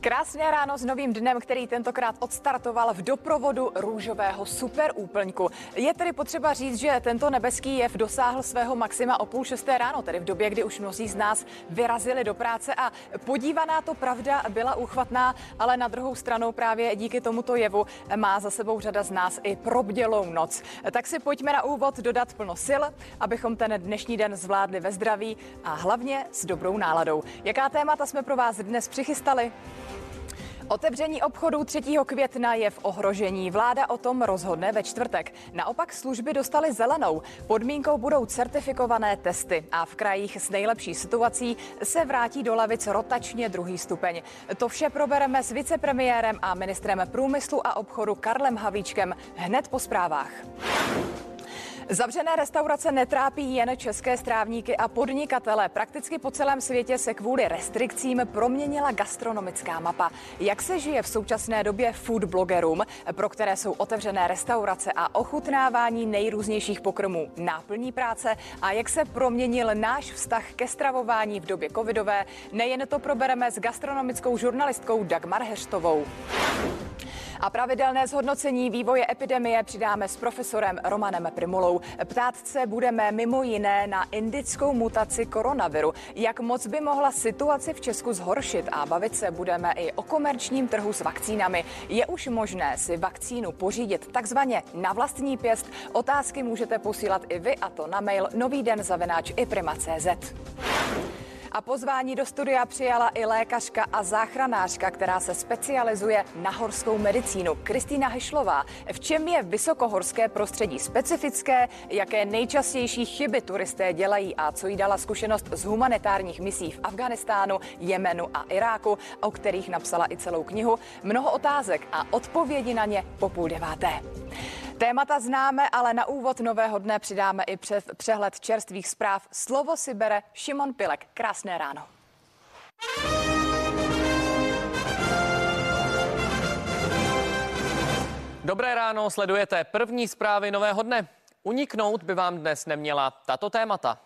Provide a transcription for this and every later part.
Krásné ráno s novým dnem, který tentokrát odstartoval v doprovodu růžového superúplňku. Je tedy potřeba říct, že tento nebeský jev dosáhl svého maxima o půl šesté ráno, tedy v době, kdy už mnozí z nás vyrazili do práce a podívaná to pravda byla uchvatná, ale na druhou stranu právě díky tomuto jevu má za sebou řada z nás i probdělou noc. Tak si pojďme na úvod dodat plno sil, abychom ten dnešní den zvládli ve zdraví a hlavně s dobrou náladou. Jaká témata jsme pro vás dnes přichystali? Otevření obchodů 3. května je v ohrožení. Vláda o tom rozhodne ve čtvrtek. Naopak služby dostaly zelenou. Podmínkou budou certifikované testy a v krajích s nejlepší situací se vrátí do lavic rotačně druhý stupeň. To vše probereme s vicepremiérem a ministrem průmyslu a obchodu Karlem Havíčkem hned po zprávách. Zavřené restaurace netrápí jen české strávníky a podnikatele. Prakticky po celém světě se kvůli restrikcím proměnila gastronomická mapa. Jak se žije v současné době food blogerům, pro které jsou otevřené restaurace a ochutnávání nejrůznějších pokrmů náplní práce a jak se proměnil náš vztah ke stravování v době covidové, nejen to probereme s gastronomickou žurnalistkou Dagmar Heštovou. A pravidelné zhodnocení vývoje epidemie přidáme s profesorem Romanem Primulou. Ptát se budeme mimo jiné na indickou mutaci koronaviru. Jak moc by mohla situaci v Česku zhoršit a bavit se budeme i o komerčním trhu s vakcínami. Je už možné si vakcínu pořídit takzvaně na vlastní pěst? Otázky můžete posílat i vy a to na mail nový den i prima.cz. A pozvání do studia přijala i lékařka a záchranářka, která se specializuje na horskou medicínu. Kristýna Hešlová. V čem je vysokohorské prostředí specifické, jaké nejčastější chyby turisté dělají a co jí dala zkušenost z humanitárních misí v Afganistánu, Jemenu a Iráku, o kterých napsala i celou knihu. Mnoho otázek a odpovědi na ně po půl deváté. Témata známe, ale na úvod nového dne přidáme i přehled čerstvých zpráv. Slovo si bere Šimon Pilek. Krásné ráno. Dobré ráno, sledujete první zprávy nového dne. Uniknout by vám dnes neměla tato témata.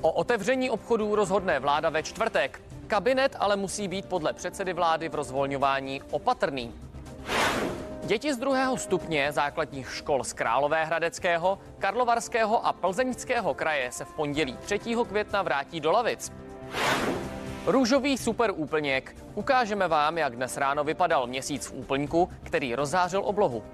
O otevření obchodů rozhodne vláda ve čtvrtek. Kabinet ale musí být podle předsedy vlády v rozvolňování opatrný. Děti z druhého stupně základních škol z Královéhradeckého, Karlovarského a Plzeňského kraje se v pondělí 3. května vrátí do lavic. Růžový super úplněk. Ukážeme vám, jak dnes ráno vypadal měsíc v úplňku, který rozzářil oblohu.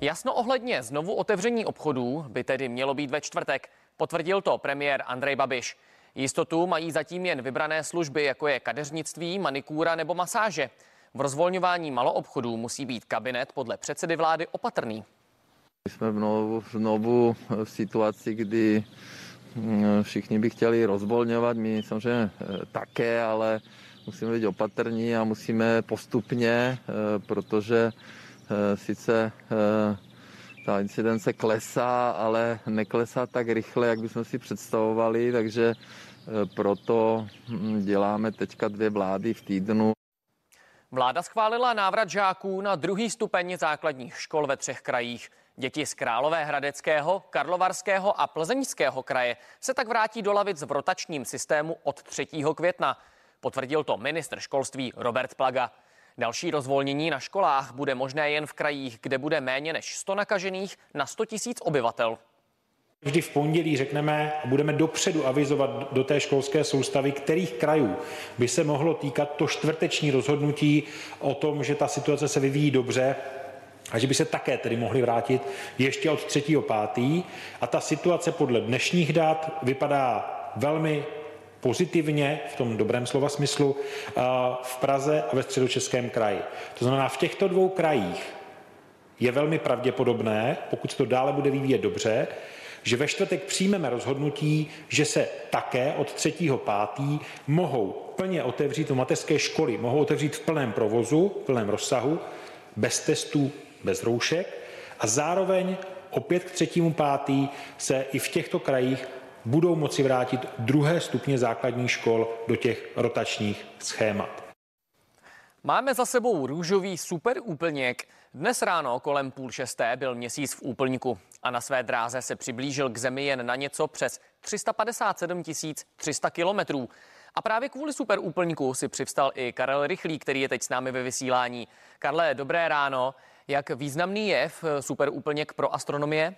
Jasno ohledně znovu otevření obchodů by tedy mělo být ve čtvrtek. Potvrdil to premiér Andrej Babiš. Jistotu mají zatím jen vybrané služby, jako je kadeřnictví, manikúra nebo masáže. V rozvolňování maloobchodů musí být kabinet podle předsedy vlády opatrný. Jsme znovu, znovu v situaci, kdy mm, všichni by chtěli rozvolňovat, my samozřejmě eh, také, ale musíme být opatrní a musíme postupně, eh, protože eh, sice ta incidence klesá, ale neklesá tak rychle, jak bychom si představovali, takže proto hm, děláme teďka dvě vlády v týdnu. Vláda schválila návrat žáků na druhý stupeň základních škol ve třech krajích. Děti z Královéhradeckého, Karlovarského a Plzeňského kraje se tak vrátí do lavic v rotačním systému od 3. května. Potvrdil to ministr školství Robert Plaga. Další rozvolnění na školách bude možné jen v krajích, kde bude méně než 100 nakažených na 100 000 obyvatel. Vždy v pondělí řekneme a budeme dopředu avizovat do té školské soustavy, kterých krajů by se mohlo týkat to čtvrteční rozhodnutí o tom, že ta situace se vyvíjí dobře a že by se také tedy mohli vrátit ještě od 3.5. A ta situace podle dnešních dat vypadá velmi pozitivně, v tom dobrém slova smyslu, v Praze a ve středočeském kraji. To znamená, v těchto dvou krajích je velmi pravděpodobné, pokud se to dále bude vyvíjet dobře, že ve čtvrtek přijmeme rozhodnutí, že se také od 3.5. mohou plně otevřít do mateřské školy, mohou otevřít v plném provozu, v plném rozsahu, bez testů, bez roušek a zároveň opět k 3.5. se i v těchto krajích budou moci vrátit druhé stupně základních škol do těch rotačních schémat. Máme za sebou růžový super úplněk. Dnes ráno kolem půl šesté byl měsíc v úplňku a na své dráze se přiblížil k zemi jen na něco přes 357 300 kilometrů. A právě kvůli super úplňku si přivstal i Karel Rychlý, který je teď s námi ve vysílání. Karle, dobré ráno. Jak významný je super úplněk pro astronomie?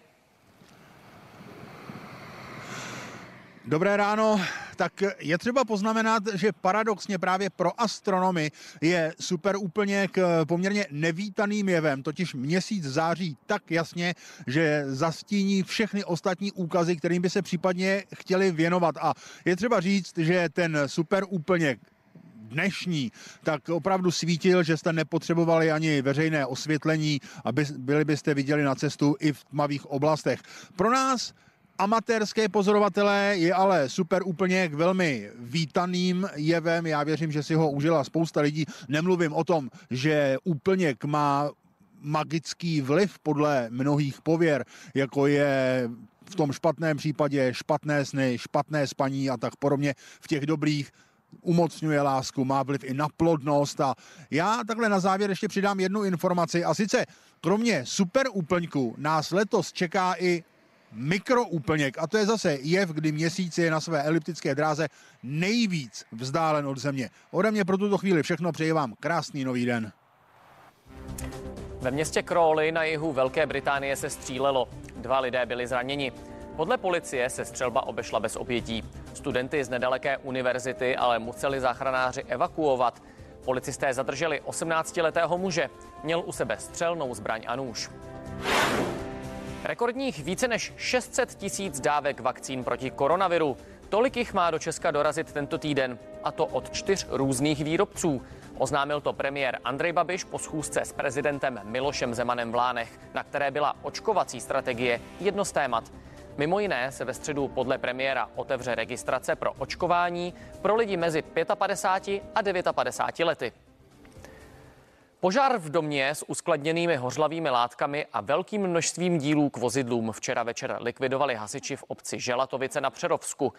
Dobré ráno. Tak je třeba poznamenat, že paradoxně právě pro astronomy je super úplně k poměrně nevítaným jevem, totiž měsíc září tak jasně, že zastíní všechny ostatní úkazy, kterým by se případně chtěli věnovat. A je třeba říct, že ten super úplně dnešní, tak opravdu svítil, že jste nepotřebovali ani veřejné osvětlení, aby byli byste viděli na cestu i v tmavých oblastech. Pro nás amatérské pozorovatelé je ale super úplně k velmi vítaným jevem. Já věřím, že si ho užila spousta lidí. Nemluvím o tom, že úplněk má magický vliv podle mnohých pověr, jako je v tom špatném případě špatné sny, špatné spaní a tak podobně. V těch dobrých umocňuje lásku, má vliv i na plodnost a já takhle na závěr ještě přidám jednu informaci a sice kromě super úplňku nás letos čeká i mikroúplněk a to je zase jev, kdy měsíc je na své eliptické dráze nejvíc vzdálen od Země. Ode mě pro tuto chvíli všechno, přeji vám krásný nový den. Ve městě Crawley na jihu Velké Británie se střílelo. Dva lidé byli zraněni. Podle policie se střelba obešla bez obětí. Studenty z nedaleké univerzity ale museli záchranáři evakuovat. Policisté zadrželi 18-letého muže. Měl u sebe střelnou zbraň a nůž. Rekordních více než 600 tisíc dávek vakcín proti koronaviru. Tolik jich má do Česka dorazit tento týden, a to od čtyř různých výrobců. Oznámil to premiér Andrej Babiš po schůzce s prezidentem Milošem Zemanem v Lánech, na které byla očkovací strategie jedno z témat. Mimo jiné se ve středu podle premiéra otevře registrace pro očkování pro lidi mezi 55 a 59 lety. Požár v domě s uskladněnými hořlavými látkami a velkým množstvím dílů k vozidlům včera večer likvidovali hasiči v obci Želatovice na Přerovsku.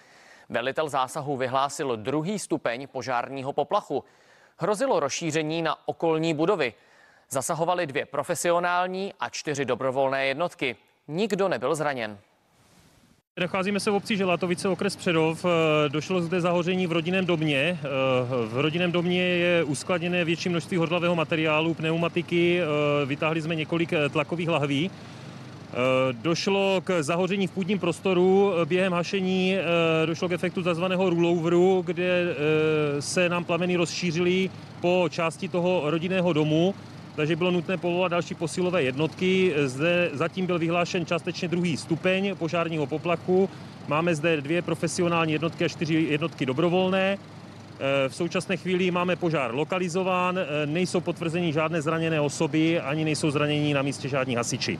Velitel zásahu vyhlásil druhý stupeň požárního poplachu. Hrozilo rozšíření na okolní budovy. Zasahovali dvě profesionální a čtyři dobrovolné jednotky. Nikdo nebyl zraněn. Nacházíme se v obci Želatovice, okres Předov. Eh, došlo zde zahoření v rodinném domě. Eh, v rodinném domě je uskladněné větší množství hodlavého materiálu, pneumatiky. Eh, vytáhli jsme několik tlakových lahví. Došlo k zahoření v půdním prostoru. Během hašení došlo k efektu tzv. rolloveru, kde se nám plameny rozšířily po části toho rodinného domu takže bylo nutné povolat další posilové jednotky. Zde zatím byl vyhlášen částečně druhý stupeň požárního poplachu. Máme zde dvě profesionální jednotky a čtyři jednotky dobrovolné. V současné chvíli máme požár lokalizován, nejsou potvrzení žádné zraněné osoby, ani nejsou zranění na místě žádní hasiči.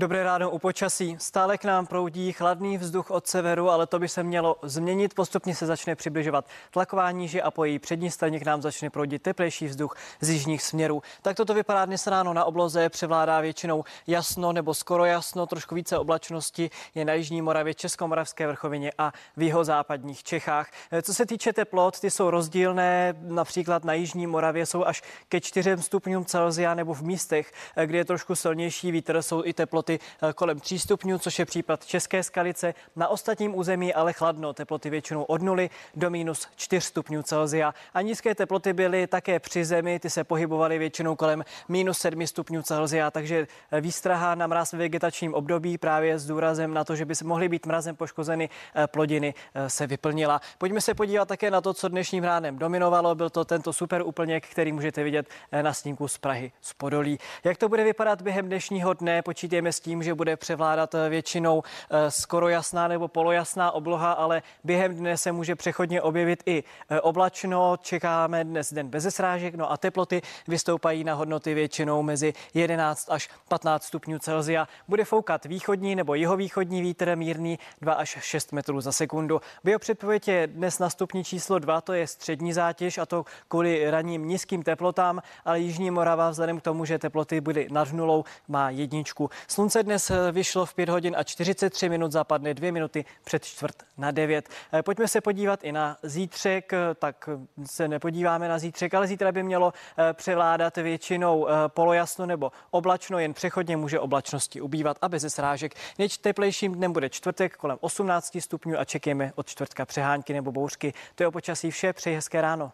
Dobré ráno u počasí. Stále k nám proudí chladný vzduch od severu, ale to by se mělo změnit. Postupně se začne přibližovat tlaková níže a po její přední straně k nám začne proudit teplejší vzduch z jižních směrů. Tak toto vypadá dnes ráno na obloze. Převládá většinou jasno nebo skoro jasno, trošku více oblačnosti je na Jižní Moravě, Českomoravské vrchovině a v jeho západních Čechách. Co se týče teplot, ty jsou rozdílné. Například na Jižní Moravě jsou až ke 4 stupňům Celsia nebo v místech, kde je trošku silnější vítr, jsou i teploty teploty eh, kolem 3 stupňů, což je případ České skalice. Na ostatním území ale chladno, teploty většinou od 0 do minus 4 stupňů Celsia. A nízké teploty byly také při zemi, ty se pohybovaly většinou kolem minus 7 stupňů Celsia, takže eh, výstraha na mráz ve vegetačním období právě s důrazem na to, že by se mohly být mrazem poškozeny eh, plodiny, se vyplnila. Pojďme se podívat také na to, co dnešním ránem dominovalo. Byl to tento super úplněk, který můžete vidět na snímku z Prahy z Podolí. Jak to bude vypadat během dnešního dne, počítejme s tím, že bude převládat eh, většinou eh, skoro jasná nebo polojasná obloha, ale během dne se může přechodně objevit i eh, oblačno. Čekáme dnes den bez srážek, no a teploty vystoupají na hodnoty většinou mezi 11 až 15 stupňů Celsia. Bude foukat východní nebo jihovýchodní vítr mírný 2 až 6 metrů za sekundu. Biopředpověď je dnes na stupni číslo 2, to je střední zátěž a to kvůli raním nízkým teplotám, ale Jižní Morava vzhledem k tomu, že teploty byly nad nulou, má jedničku. Slunce Slunce dnes eh, vyšlo v 5 hodin a 43 minut, zapadne 2 minuty před čtvrt na 9. Eh, pojďme se podívat i na zítřek, tak se nepodíváme na zítřek, ale zítra by mělo převládat většinou polojasno nebo oblačno, jen přechodně může oblačnosti ubývat a bez srážek. Nejteplejším dnem bude čtvrtek kolem 18 stupňů a čekáme od čtvrtka přehánky nebo bouřky. To je o počasí vše, přeji hezké ráno.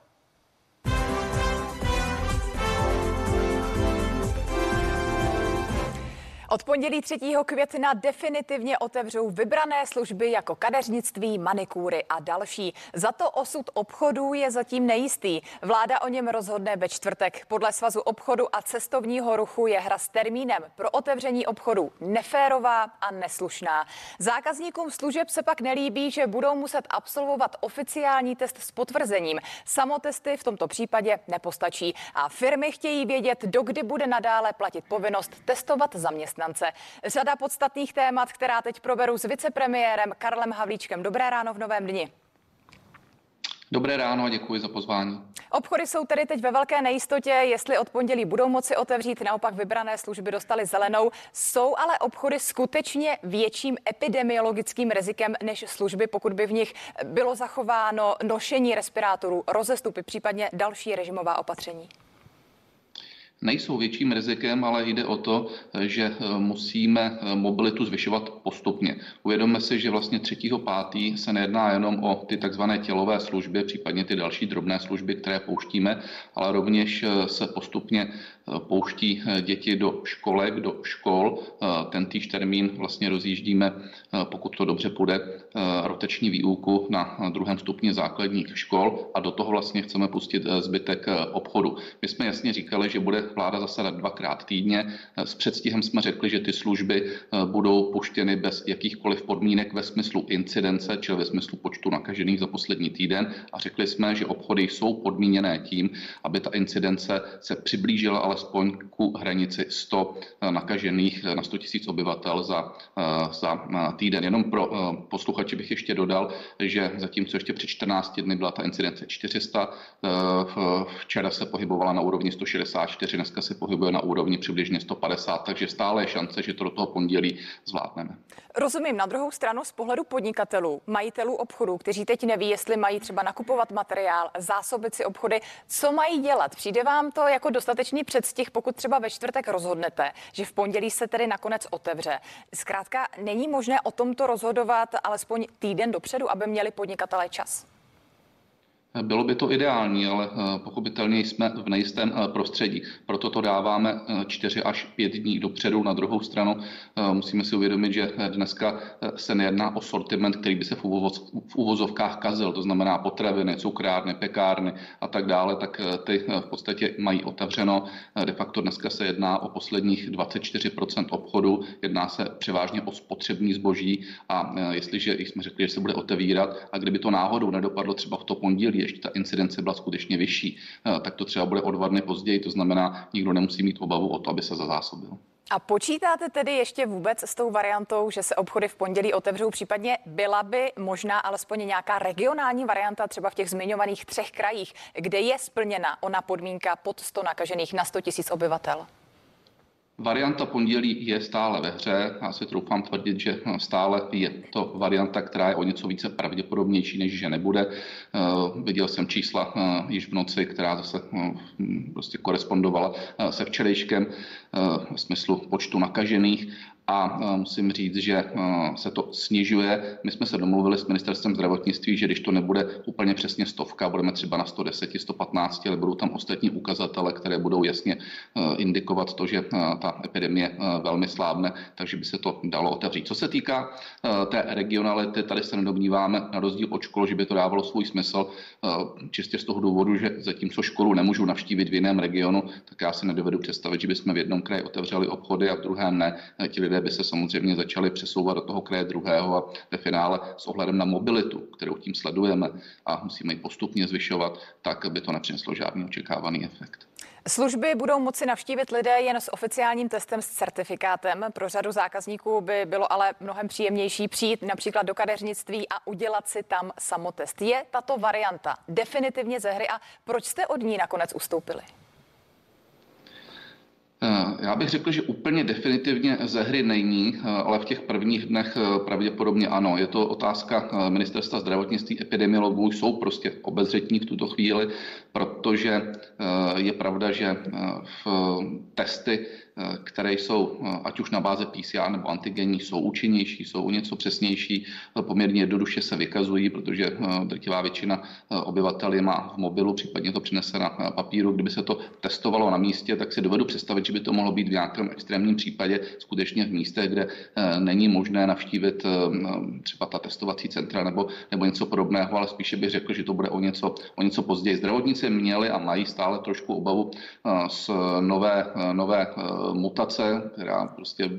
Od pondělí 3. května definitivně otevřou vybrané služby jako kadeřnictví, manikúry a další. Za to osud obchodů je zatím nejistý. Vláda o něm rozhodne ve čtvrtek. Podle Svazu obchodu a cestovního ruchu je hra s termínem pro otevření obchodu neférová a neslušná. Zákazníkům služeb se pak nelíbí, že budou muset absolvovat oficiální test s potvrzením. Samotesty v tomto případě nepostačí a firmy chtějí vědět, dokdy bude nadále platit povinnost testovat zaměstnance zaměstnance. Řada podstatných témat, která teď proberu s vicepremiérem Karlem Havlíčkem. Dobré ráno v novém dni. Dobré ráno a děkuji za pozvání. Obchody jsou tedy teď ve velké nejistotě, jestli od pondělí budou moci otevřít, naopak vybrané služby dostali zelenou. Jsou ale obchody skutečně větším epidemiologickým rizikem než služby, pokud by v nich bylo zachováno nošení respirátorů, rozestupy, případně další režimová opatření? Nejsou větším rizikem, ale jde o to, že eh, musíme eh, mobilitu zvyšovat postupně. Uvědomme si, že vlastně 3.5. se nejedná jenom o ty takzvané tělové služby, případně ty další drobné služby, které pouštíme, ale rovněž eh, se postupně pouští děti do školek, do škol. Ten týž termín vlastně rozjíždíme, pokud to dobře půjde, roteční výuku na druhém stupni základních škol a do toho vlastně chceme pustit zbytek obchodu. My jsme jasně říkali, že bude vláda zasedat dvakrát týdně. S předstihem jsme řekli, že ty služby eh, budou puštěny bez jakýchkoliv podmínek ve smyslu incidence, čili ve smyslu počtu nakažených za poslední týden. A řekli jsme, že obchody jsou podmíněné tím, aby ta incidence se přiblížila alespoň ku hranici 100 eh, nakažených na 100 000 obyvatel za, eh, za týden. Jenom pro posluchače bych ještě dodal, že zatímco ještě před 14 dny byla ta incidence 400, včera se pohybovala na úrovni 164 takže dneska se pohybuje na úrovni přibližně 150, takže stále je šance, že to do toho pondělí zvládneme. Rozumím. Na druhou stranu z pohledu podnikatelů, majitelů obchodů, kteří teď neví, jestli mají třeba nakupovat materiál, zásobit si obchody, co mají dělat? Přijde vám to jako dostatečný předstih, pokud třeba ve čtvrtek rozhodnete, že v pondělí se tedy nakonec otevře. Zkrátka není možné o tomto rozhodovat alespoň týden dopředu, aby měli podnikatelé čas. Bylo by to ideální, ale eh, pochopitelně jsme v nejistém eh, prostředí. Proto to dáváme 4 eh, až 5 dní dopředu. Na druhou stranu musíme si uvědomit, že dneska se nejedná o sortiment, který by se v uvozovkách kazil, to znamená potraviny, cukrárny, pekárny a tak dále, tak ty v podstatě mají otevřeno. De facto dneska se jedná o posledních 24% obchodu, jedná se převážně o spotřební zboží a jestliže jsme řekli, že se bude otevírat a kdyby to náhodou nedopadlo třeba v to pondělí, ještě ta incidence byla skutečně vyšší, eh, tak to třeba bude o dva dny později, to znamená, nikdo nemusí mít obavu o to, aby se zazásobil. A počítáte tedy ještě vůbec s tou variantou, že se obchody v pondělí otevřou, případně byla by možná alespoň nějaká regionální varianta třeba v těch zmiňovaných třech krajích, kde je splněna ona podmínka pod 100 nakažených na 100 000 obyvatel? Varianta pondělí je stále ve hře. Já si troufám tvrdit, že stále je to varianta, která je o něco více pravděpodobnější, než že nebude. Uh, viděl jsem čísla uh, již v noci, která zase prostě korespondovala se včerejškem v smyslu počtu nakažených a musím říct, že se to snižuje. My jsme se domluvili s ministerstvem zdravotnictví, že když to nebude úplně přesně stovka, budeme třeba na 110, 115, ale budou tam ostatní ukazatele, které budou jasně indikovat to, že ta epidemie velmi slábne, takže by se to dalo otevřít. Co se týká té regionality, tady se nedomníváme na rozdíl od škol, že by to dávalo svůj smysl, čistě z toho důvodu, že zatímco školu nemůžu navštívit v jiném regionu, tak já si nedovedu představit, že bychom v jednom kraji otevřeli obchody a v druhém ne. Ti lidé lidé by se samozřejmě začali přesouvat do toho kraje druhého a ve finále s ohledem na mobilitu, kterou tím sledujeme a musíme ji postupně zvyšovat, tak by to nepřineslo žádný očekávaný efekt. Služby budou moci navštívit lidé jen s oficiálním testem s certifikátem. Pro řadu zákazníků by bylo ale mnohem příjemnější přijít například do kadeřnictví a udělat si tam samotest. Je tato varianta definitivně ze hry a proč jste od ní nakonec ustoupili? Eh, Já bych řekl, že úplně definitivně ze hry není, ale v těch prvních dnech pravděpodobně ano. Je to otázka ministerstva zdravotnictví, epidemiologů jsou prostě obezřetní v tuto chvíli, protože je pravda, že v testy Eh, které jsou eh, ať už na báze PCR nebo antigenní, jsou účinnější, jsou o něco přesnější, eh, poměrně jednoduše se vykazují, protože drtivá většina obyvatel je má v mobilu, případně to přinese na papíru. Kdyby se to testovalo na místě, tak si dovedu představit, že by to mohlo být v nějakém extrémním případě skutečně v místech, kde není možné navštívit třeba ta testovací centra nebo, nebo něco podobného, ale spíše bych řekl, že to bude o něco, o něco později. Zdravotníci měli a mají stále trošku obavu z nové, nové mutace, která prostě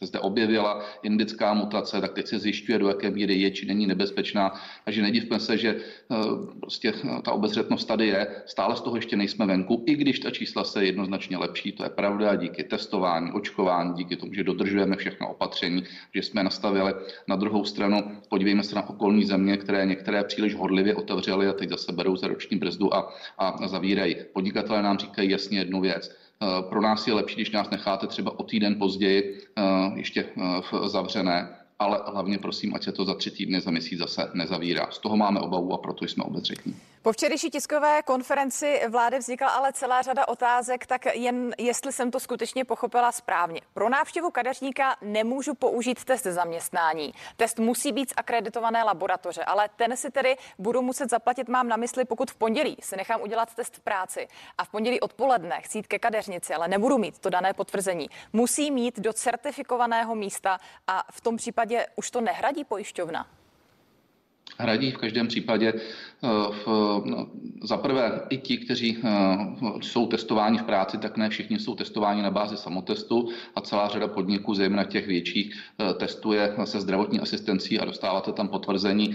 se zde objevila indická mutace, tak teď se zjišťuje, do jaké míry je či není nebezpečná. Takže nedivme se, že eh, prostě eh, ta obezřetnost tady je. Stále z toho ještě nejsme venku, i když ta čísla se jednoznačně lepší. To je pravda díky testování, očkování, díky tomu, že dodržujeme všechno opatření, že jsme nastavili. Na druhou stranu podívejme se na okolní země, které některé příliš hodlivě otevřely a teď zase berou za roční brzdu a, a zavírají. Podnikatelé nám říkají jasně jednu věc pro nás je lepší, když nás necháte třeba o týden později eh, ještě eh, zavřené, ale hlavně prosím, ať se to za tři týdny, za měsíc zase nezavírá. Z toho máme obavu a proto jsme obezřetní. Po včerejší tiskové konferenci vlády vznikla ale celá řada otázek, tak jen jestli jsem to skutečně pochopila správně. Pro návštěvu kadeřníka nemůžu použít test zaměstnání. Test musí být z akreditované laboratoře, ale ten si tedy budu muset zaplatit, mám na mysli, pokud v pondělí si nechám udělat test v práci a v pondělí odpoledne chci jít ke kadeřnici, ale nebudu mít to dané potvrzení. Musí mít do certifikovaného místa a v tom případě už to nehradí pojišťovna hradí. V každém případě eh, v, no, za prvé i ti, kteří eh, jsou testováni v práci, tak ne všichni jsou testováni na bázi samotestu a celá řada podniků, zejména těch větších, eh, testuje se zdravotní asistencí a dostáváte tam potvrzení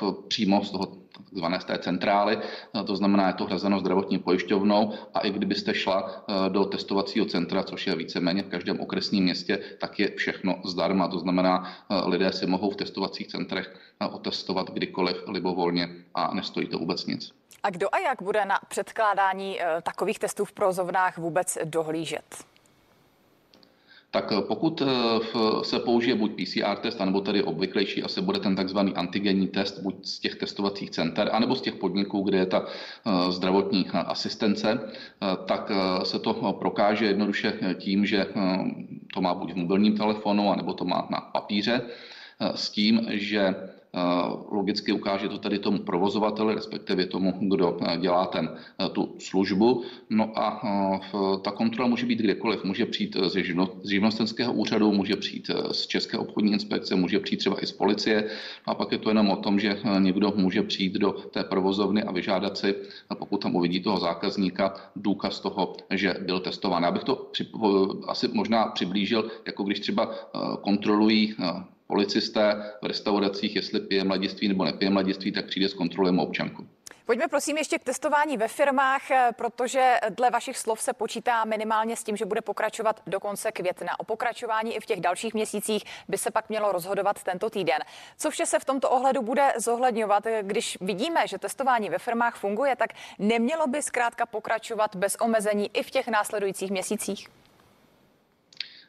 v, přímo z toho takzvané z té centrály, to znamená, je to hrazeno zdravotní pojišťovnou a i kdybyste šla do testovacího centra, což je víceméně v každém okresním městě, tak je všechno zdarma. To znamená, lidé si mohou v testovacích centrech otestovat kdykoliv libovolně a nestojí to vůbec nic. A kdo a jak bude na předkládání takových testů v provozovnách vůbec dohlížet? Tak eh, pokud eh, se použije buď PCR test, anebo tedy obvyklejší, asi bude ten takzvaný antigenní test, buď z těch testovacích center, anebo z těch podniků, kde je ta zdravotní asistence, tak se to prokáže jednoduše tím, že to má buď v mobilním telefonu, anebo to má na papíře, s tím, že Eh, logicky ukáže to tady tomu provozovateli, respektive tomu, kdo eh, dělá ten, eh, tu službu. No a ta kontrola může být kdekoliv. Může přijít z, živno, z živnostenského úřadu, může přijít z České obchodní inspekce, může přijít třeba i z policie. A pak je to jenom o tom, že někdo může přijít do té provozovny a vyžádat si, pokud tam uvidí toho zákazníka, důkaz toho, že byl testován. Já bych to asi možná přiblížil, jako když třeba kontrolují policisté v restauracích, jestli pije mladiství nebo nepije mladiství, tak přijde s kontrolem občanku. Pojďme prosím ještě k testování ve firmách, eh, protože dle vašich slov se počítá minimálně s tím, že bude pokračovat do konce května. O pokračování i v těch dalších měsících by se pak mělo rozhodovat tento týden. Co vše se v tomto ohledu bude zohledňovat, když vidíme, že testování ve firmách funguje, tak nemělo by zkrátka pokračovat bez omezení i v těch následujících měsících?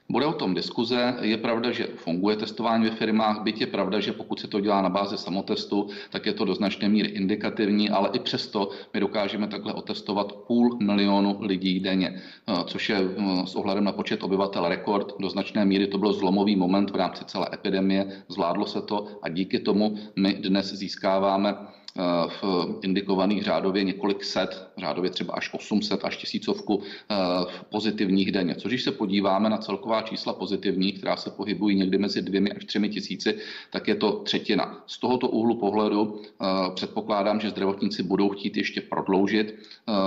Bude o tom diskuze. Je pravda, že funguje testování ve firmách, byť je pravda, že pokud se to dělá na bázi samotestu, tak je to do značné míry indikativní, ale i přesto my dokážeme takhle otestovat půl milionu lidí denně, eh, což je eh, s ohledem na počet obyvatel rekord. Do značné míry to byl zlomový moment v rámci celé epidemie, zvládlo se to a díky tomu my dnes získáváme v indikovaných řádově několik set, řádově třeba až 800 až tisícovku eh, pozitivních denně. Což když se podíváme na celková čísla pozitivních, která se pohybují někdy mezi dvěmi až třemi tisíci, tak je to třetina. Z tohoto úhlu pohledu eh, předpokládám, že zdravotníci budou chtít ještě prodloužit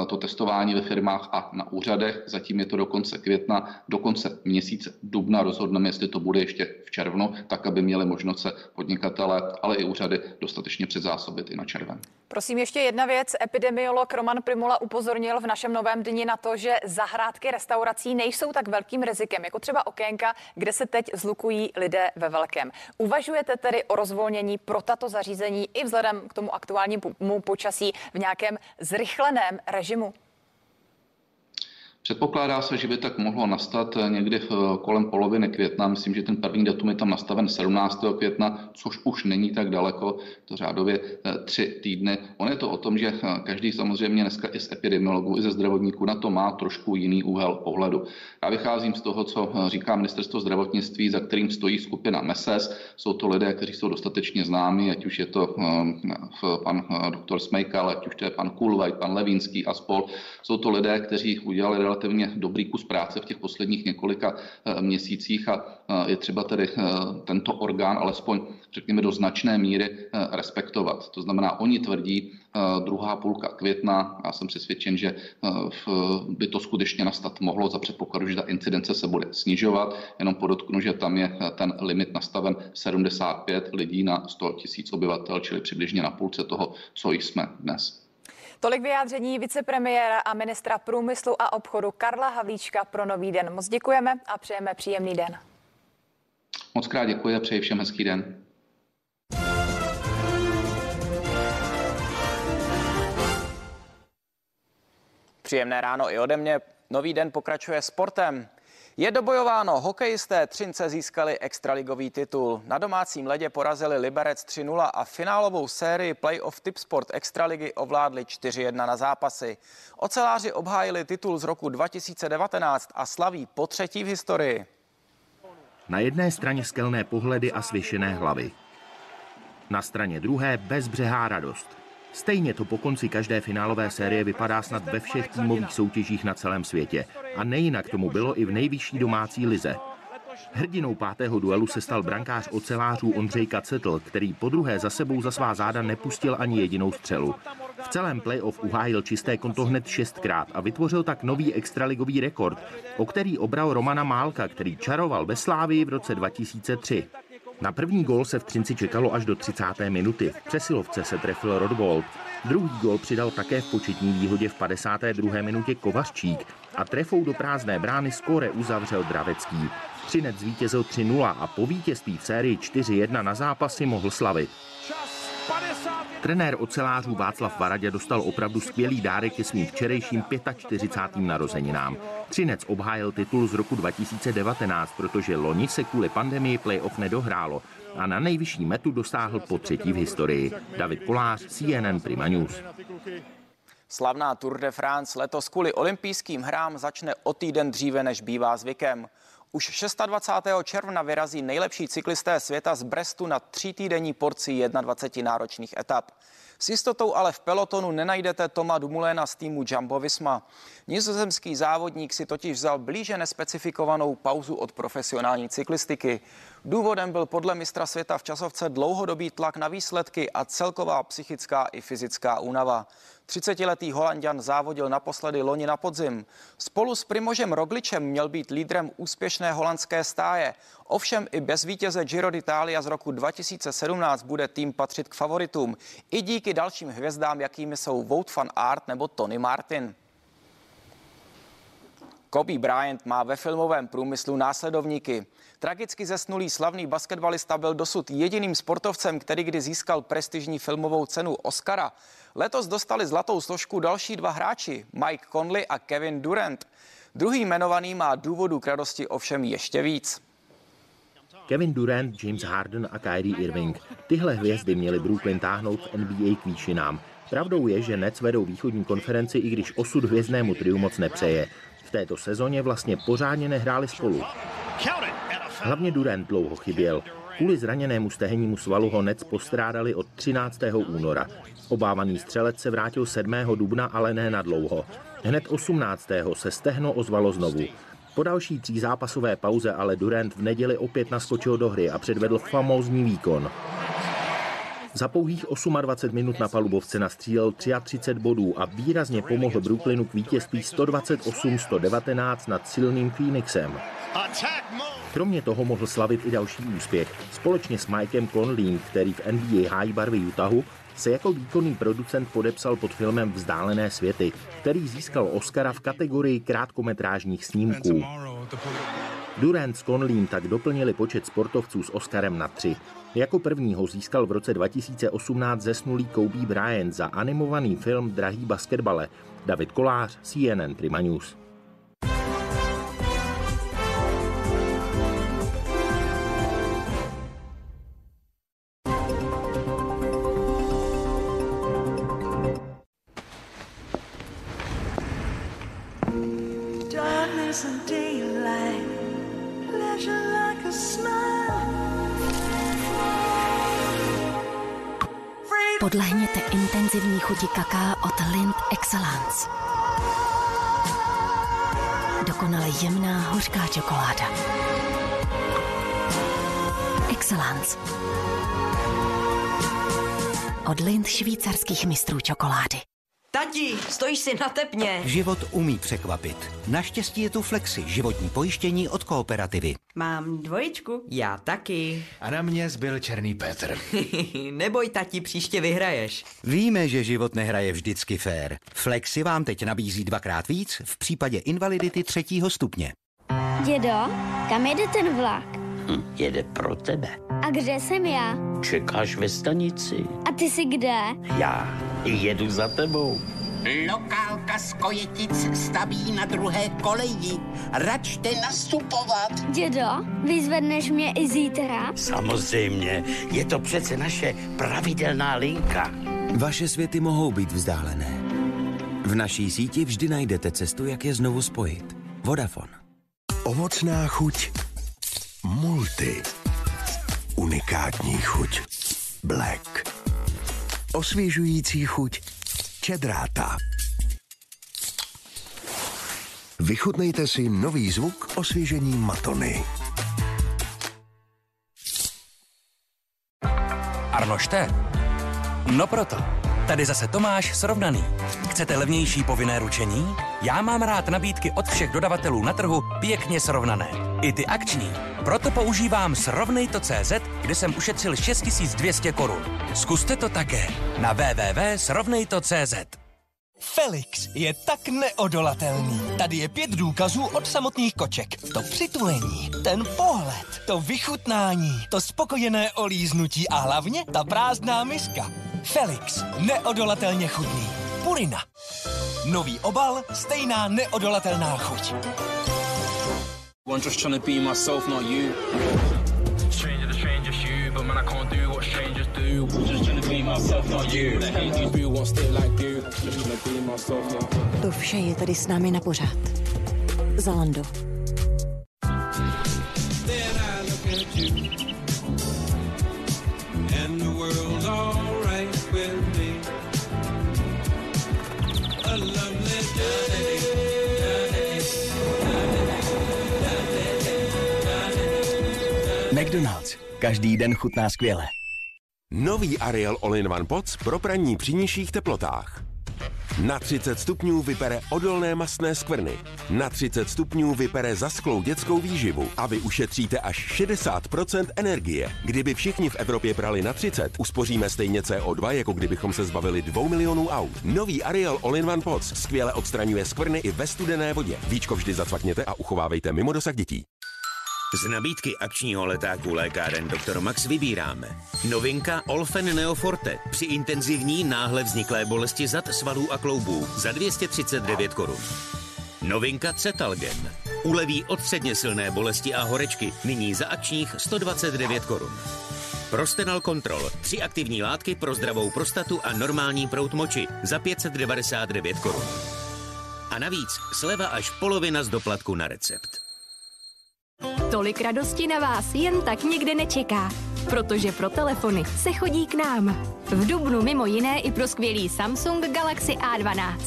to testování ve firmách a na úřadech. Zatím je to do konce května, do konce měsíce dubna rozhodneme, jestli to bude ještě v červnu, tak aby měli možnost se podnikatele, ale i úřady dostatečně předzásobit i na červnu červen. Prosím, ještě jedna věc. Epidemiolog Roman Primula upozornil v našem novém dni na to, že zahrádky restaurací nejsou tak velkým rizikem, jako třeba okénka, kde se teď zlukují lidé ve velkém. Uvažujete tedy o rozvolnění pro tato zařízení i vzhledem k tomu aktuálnímu počasí v nějakém zrychleném režimu? Předpokládá se, že by tak mohlo nastat někdy kolem poloviny května. Myslím, že ten první datum je tam nastaven 17. května, což už není tak daleko, to řádově eh, tři týdny. On je to o tom, že eh, každý samozřejmě dneska i z epidemiologů, i ze zdravotníků na to má trošku jiný úhel pohledu. Já vycházím z toho, co eh, říká ministerstvo zdravotnictví, za kterým stojí skupina MESES. Jsou to lidé, kteří jsou dostatečně známí, ať už je to pan doktor Smejkal, ať už to je pan Kulvaj, pan Levínský a spol. Jsou to lidé, kteří udělali relativně dobrý kus práce v těch posledních několika eh, měsících a eh, je třeba tedy eh, tento orgán alespoň, řekněme, do značné míry respektovat. To znamená, oni tvrdí, druhá půlka května. Já jsem přesvědčen, že by to skutečně nastat mohlo za předpokladu, že ta incidence se bude snižovat. Jenom podotknu, že tam je ten limit nastaven 75 lidí na 100 tisíc obyvatel, čili přibližně na půlce toho, co jsme dnes. Tolik vyjádření vicepremiéra a ministra průmyslu a obchodu Karla Havlíčka pro Nový den. Moc děkujeme a přejeme příjemný den. Moc krát děkuji a přeji všem hezký den. Příjemné ráno i ode mě. Nový den pokračuje sportem. Je dobojováno, hokejisté Třince získali extraligový titul. Na domácím ledě porazili Liberec 3-0 a finálovou sérii playoff Tipsport extraligy ovládli 4-1 na zápasy. Oceláři obhájili titul z roku 2019 a slaví po třetí v historii. Na jedné straně skelné pohledy a svěšené hlavy. Na straně druhé bezbřehá radost. Stejně to po konci každé finálové série vypadá snad ve všech týmových soutěžích na celém světě. A nejinak tomu bylo i v nejvyšší domácí lize. Hrdinou pátého duelu se stal brankář ocelářů Ondřej Kacetl, který po druhé za sebou za svá záda nepustil ani jedinou střelu. V celém playoff uhájil čisté konto hned šestkrát a vytvořil tak nový extraligový rekord, o který obral Romana Málka, který čaroval ve Slávii v roce 2003. Na první gól se v Třinci čekalo až do 30. minuty. V přesilovce se trefil Rodvold. Druhý gól přidal také v početní výhodě v 52. minutě Kovařčík a trefou do prázdné brány skóre uzavřel Dravecký. Třinec zvítězil 3-0 a po vítězství v sérii 4-1 na zápasy mohl slavit. Trenér ocelářů Václav Varadě dostal opravdu skvělý dárek ke svým včerejším 45. narozeninám. Třinec obhájil titul z roku 2019, protože loni se kvůli pandemii playoff nedohrálo a na nejvyšší metu dosáhl po třetí v historii. David Kolář, CNN Prima News. Slavná Tour de France letos kvůli olympijským hrám začne o týden dříve, než bývá zvykem. Už 26. června vyrazí nejlepší cyklisté světa z Brestu na týdenní porci 21 náročných etap. S jistotou ale v pelotonu nenajdete Toma Dumuléna z týmu Jumbo Visma. Nizozemský závodník si totiž vzal blíže nespecifikovanou pauzu od profesionální cyklistiky. Důvodem byl podle mistra světa v časovce dlouhodobý tlak na výsledky a celková psychická i fyzická únava. 30-letý Holandian závodil naposledy loni na podzim. Spolu s Primožem Rogličem měl být lídrem úspěšné holandské stáje. Ovšem i bez vítěze Giro d'Italia z roku 2017 bude tým patřit k favoritům. I díky dalším hvězdám, jakými jsou Wout van Aert nebo Tony Martin. Kobe Bryant má ve filmovém průmyslu následovníky. Tragicky zesnulý slavný basketbalista byl dosud jediným sportovcem, který kdy získal prestižní filmovou cenu Oscara. Letos dostali zlatou složku další dva hráči, Mike Conley a Kevin Durant. Druhý jmenovaný má důvodu k radosti ovšem ještě víc. Kevin Durant, James Harden a Kyrie Irving. Tyhle hvězdy měly Brooklyn táhnout v NBA k výšinám. Pravdou je, že Nets vedou východní konferenci, i když osud hvězdnému triu moc nepřeje. V této sezóně vlastně pořádně nehráli spolu. Hlavně Durant dlouho chyběl. Kvůli zraněnému stehennímu svalu ho Nets postrádali od 13. února. Obávaný střelec se vrátil 7. dubna, ale ne na dlouho. Hned 18. se stehno ozvalo znovu. Po další třízápasové pauze ale Durant v neděli opět naskočil do hry a předvedl famózní výkon. Za pouhých 28 minut na palubovce nastřílel 33 bodů a výrazně pomohl Brooklynu k vítězství 128-119 nad silným Phoenixem. Kromě toho mohl slavit i další úspěch. Společně s Mikem Conleym, který v NBA hájí barvy Utahu, se jako výkonný producent podepsal pod filmem Vzdálené světy, který získal Oscara v kategorii krátkometrážních snímků. Durant s Conleym tak doplnili počet sportovců s Oscarem na tři. Jako prvního získal v roce 2018 zesnulý Kobe Bryant za animovaný film Drahý basketbale. David Kolář, CNN Prima News. Švýcarských mistrů čokolády. Tati, stojíš si na tepně. Život umí překvapit. Naštěstí je tu Flexi, životní pojištění od kooperativy. Mám dvojičku. Já taky. A na mě zbyl černý Petr. Neboj, tati, příště vyhraješ. Víme, že život nehraje vždycky fér. Flexi vám teď nabízí dvakrát víc v případě invalidity třetího stupně. Dědo, kam jede ten vlak? Hm, jede pro tebe. A kde jsem já? Čekáš ve stanici. A ty jsi kde? Já jedu za tebou. Lokálka z Kojetic staví na druhé koleji. Račte nastupovat. Dědo, vyzvedneš mě i zítra? Samozřejmě, je to přece naše pravidelná linka. Vaše světy mohou být vzdálené. V naší síti vždy najdete cestu, jak je znovu spojit. Vodafone. Ovocná chuť. Multi. Unikátní chuť. Black. Osvěžující chuť. Čedráta. Vychutnejte si nový zvuk osvěžení Matony. Arnošte? No proto. Tady zase Tomáš Srovnaný. Chcete levnější povinné ručení? Já mám rád nabídky od všech dodavatelů na trhu pěkně srovnané. I ty akční. Proto používám Srovnejto.cz, kde jsem ušetřil 6200 korun. Zkuste to také na www.srovnejto.cz. Felix je tak neodolatelný. Tady je pět důkazů od samotných koček. To přitulení, ten pohled, to vychutnání, to spokojené olíznutí a hlavně ta prázdná miska. Felix, neodolatelně chutný. Purina. Nový obal, stejná neodolatelná chuť. I'm just trying to be myself, not you. Stranger to you, but man, I can't do what strangers do. Just trying to be myself, not you. The hate you do won't stay like you. To vše je tady s námi na pořád. Zalando. McDonald's. Každý den chutná skvěle. Nový Ariel All-in-One Pots pro praní při nižších teplotách. Na 30 stupňů vypere odolné mastné skvrny. Na 30 stupňů vypere zasklou dětskou výživu a vy ušetříte až 60% energie. Kdyby všichni v Evropě prali na 30, uspoříme stejně CO2, jako kdybychom se zbavili 2 milionů aut. Nový Ariel All-in-One Pots skvěle odstraňuje skvrny i ve studené vodě. Víčko vždy zacvakněte a uchovávejte mimo dosah dětí. Z nabídky akčního letáku lékáren Dr. Max vybíráme. Novinka Olfen Neoforte při intenzivní náhle vzniklé bolesti zad, svalů a kloubů za 239 korun. Novinka Cetalgen. Uleví od středně silné bolesti a horečky, nyní za akčních 129 korun. Prostenal Control. Tři aktivní látky pro zdravou prostatu a normální prout moči za 599 korun. A navíc sleva až polovina z doplatku na recept. Tolik radosti na vás jen tak nikde nečeká, protože pro telefony se chodí k nám. V Dubnu mimo jiné i pro skvělý Samsung Galaxy A12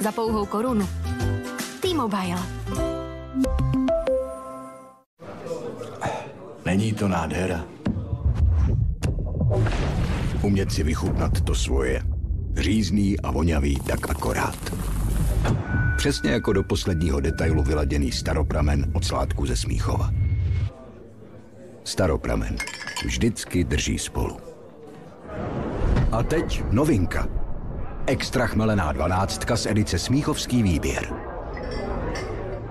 za pouhou korunu. T-Mobile. Není to nádhera. Umět si vychutnat to svoje. Řízný a voňavý tak akorát. Přesně jako do posledního detailu vyladěný staropramen od sládku ze Smíchova. Staropramen. Vždycky drží spolu. A teď novinka. Extra chmelená dvanáctka z edice Smíchovský výběr.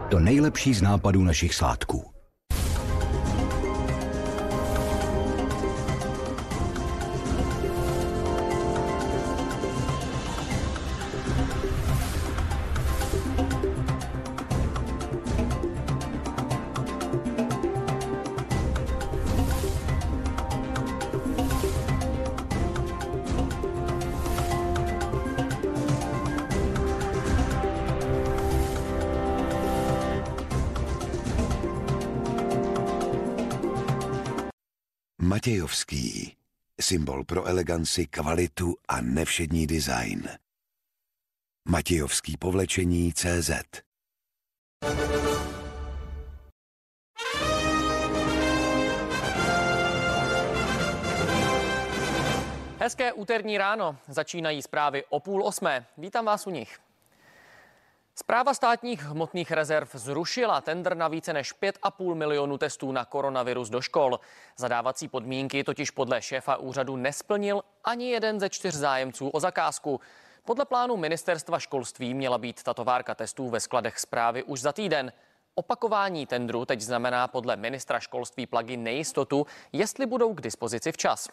To nejlepší z nápadů našich sládků. Symbol pro eleganci, kvalitu a nevšední design. Matějovský povlečení CZ. Hezké úterní ráno. Začínají zprávy o půl osmé. Vítám vás u nich. Zpráva státních hmotných rezerv zrušila tender na více než 5,5 milionu testů na koronavirus do škol. Zadávací podmínky totiž podle šéfa úřadu nesplnil ani jeden ze čtyř zájemců o zakázku. Podle plánu ministerstva školství měla být tato várka testů ve skladech zprávy už za týden. Opakování tendru teď znamená podle ministra školství plagy nejistotu, jestli budou k dispozici včas.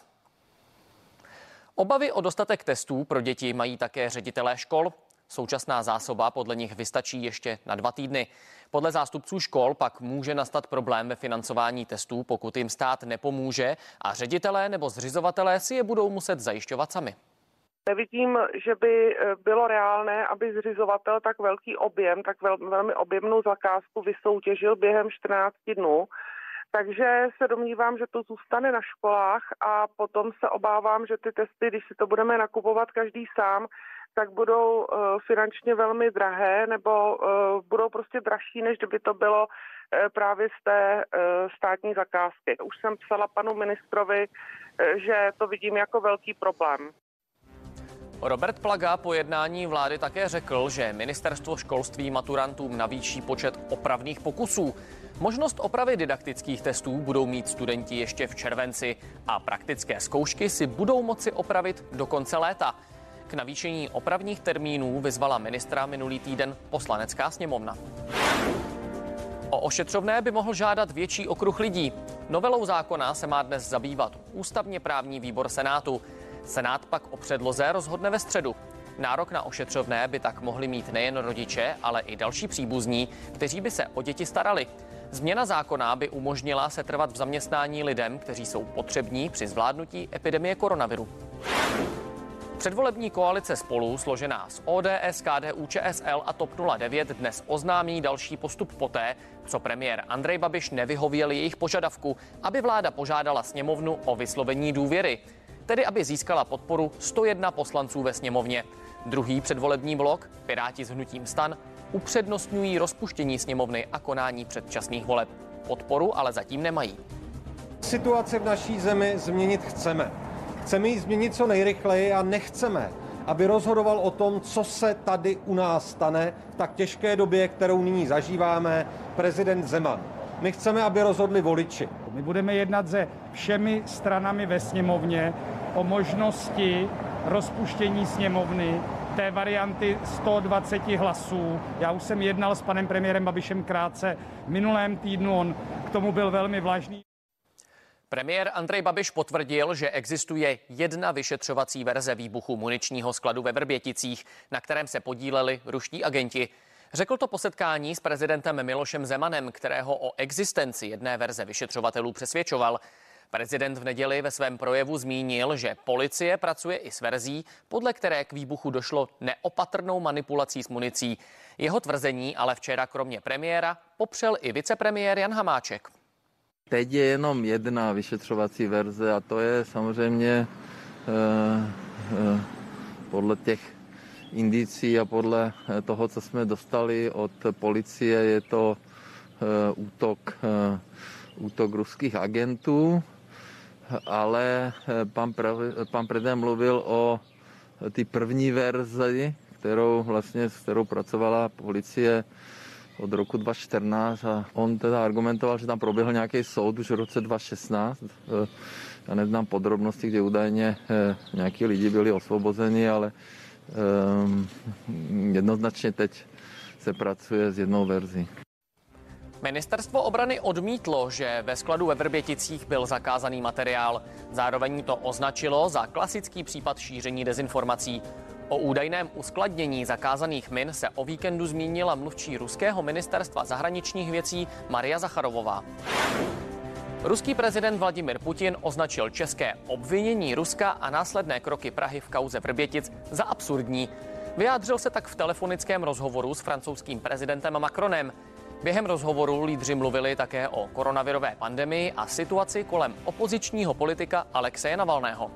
Obavy o dostatek testů pro děti mají také ředitelé škol. Současná zásoba podle nich vystačí ještě na dva týdny. Podle zástupců škol pak může nastat problém ve financování testů, pokud jim stát nepomůže a ředitelé nebo zřizovatelé si je budou muset zajišťovat sami. Nevidím, že by eh, bylo reálné, aby zřizovatel tak velký objem, tak vel, velmi objemnou zakázku vysoutěžil během 14 dnů. Takže se domnívám, že to zůstane na školách a potom se obávám, že ty testy, když si to budeme nakupovat každý sám, tak budou uh, finančně velmi drahé nebo uh, budou prostě dražší, než kdyby to bylo uh, právě z té státní zakázky. Už jsem psala panu ministrovi, že to vidím jako velký problém. Robert Plaga po jednání vlády také řekl, že ministerstvo školství maturantům navýší počet opravných pokusů. Možnost opravy didaktických testů budou mít studenti ještě v červenci a praktické zkoušky si budou moci opravit do konce léta. Navýšení opravních termínů vyzvala ministra minulý týden poslanecká sněmovna. O ošetřovné by mohl žádat větší okruh lidí. Novelou zákona se má dnes zabývat ústavně právní výbor Senátu. Senát pak o předloze rozhodne ve středu. Nárok na ošetřovné by tak mohli mít nejen rodiče, ale i další příbuzní, kteří by se o děti starali. Změna zákona by umožnila se trvat v zaměstnání lidem, kteří jsou potřební při zvládnutí epidemie koronaviru. Předvolební koalice spolu, složená z ODS, KDU, ČSL a TOP 09, dnes oznámí další postup poté, co premiér Andrej Babiš nevyhověl jejich požadavku, aby vláda požádala sněmovnu o vyslovení důvěry, tedy aby získala podporu 101 poslanců ve sněmovně. Druhý předvolební blok, Piráti s hnutím stan, upřednostňují rozpuštění sněmovny a konání předčasných voleb. Podporu ale zatím nemají. Situaci v naší zemi změnit chceme. Chceme ji změnit co nejrychleji a nechceme, aby rozhodoval o tom, co se tady u nás stane v tak těžké době, kterou nyní zažíváme, prezident Zeman. My chceme, aby rozhodli voliči. My budeme jednat se všemi stranami ve sněmovně o možnosti rozpuštění sněmovny té varianty 120 hlasů. Já už jsem jednal s panem premiérem Babišem krátce v minulém týdnu, on k tomu byl velmi vlažný. Premiér Andrej Babiš potvrdil, že existuje jedna vyšetřovací verze výbuchu muničního skladu ve Vrběticích, na kterém se podíleli ruští agenti. Řekl to po setkání s prezidentem Milošem Zemanem, kterého o existenci jedné verze vyšetřovatelů přesvědčoval. Prezident v neděli ve svém projevu zmínil, že policie pracuje i s verzí, podle které k výbuchu došlo neopatrnou manipulací s municí. Jeho tvrzení ale včera kromě premiéra popřel i vicepremiér Jan Hamáček. Teď je jenom jedna vyšetřovací verze a to je samozřejmě eh, eh, podle těch indicí a podle eh, toho, co jsme dostali od policie, je to eh, útok, eh, útok ruských agentů, ale eh, pan, prav, pan prezident mluvil o ty první verzi, kterou vlastně, s kterou pracovala policie od roku 2014 a on teda argumentoval, že tam proběhl nějaký soud už v roce 2016. Eh, Já neznám podrobnosti, kde údajně eh, nějaký lidi byli osvobozeni, ale um, jednoznačně teď se pracuje s jednou verzí. Ministerstvo obrany odmítlo, že ve skladu ve Vrběticích byl zakázaný materiál. Zároveň to označilo za klasický případ šíření dezinformací. O údajném uskladnění zakázaných min se o víkendu zmínila mluvčí ruského ministerstva zahraničních věcí Maria Zacharovová. Ruský prezident Vladimir Putin označil české obvinění Ruska a následné kroky Prahy v kauze Vrbětic za absurdní. Vyjádřil se tak v telefonickém rozhovoru s francouzským prezidentem Macronem. Během rozhovoru lídři mluvili také o koronavirové pandemii a situaci kolem opozičního politika Alexeje Navalného.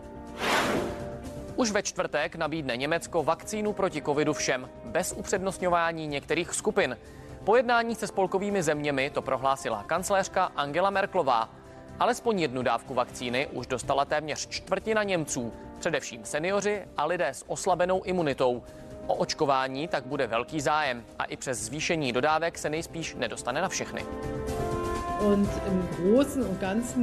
Už ve čtvrtek nabídne Německo vakcínu proti covidu všem, bez upřednostňování některých skupin. Po jednání se spolkovými zeměmi to prohlásila kancléřka Angela Merklová. Alespoň jednu dávku vakcíny už dostala téměř čtvrtina Němců, především seniori a lidé s oslabenou imunitou. O očkování tak bude velký zájem a i přes zvýšení dodávek se nejspíš nedostane na všechny.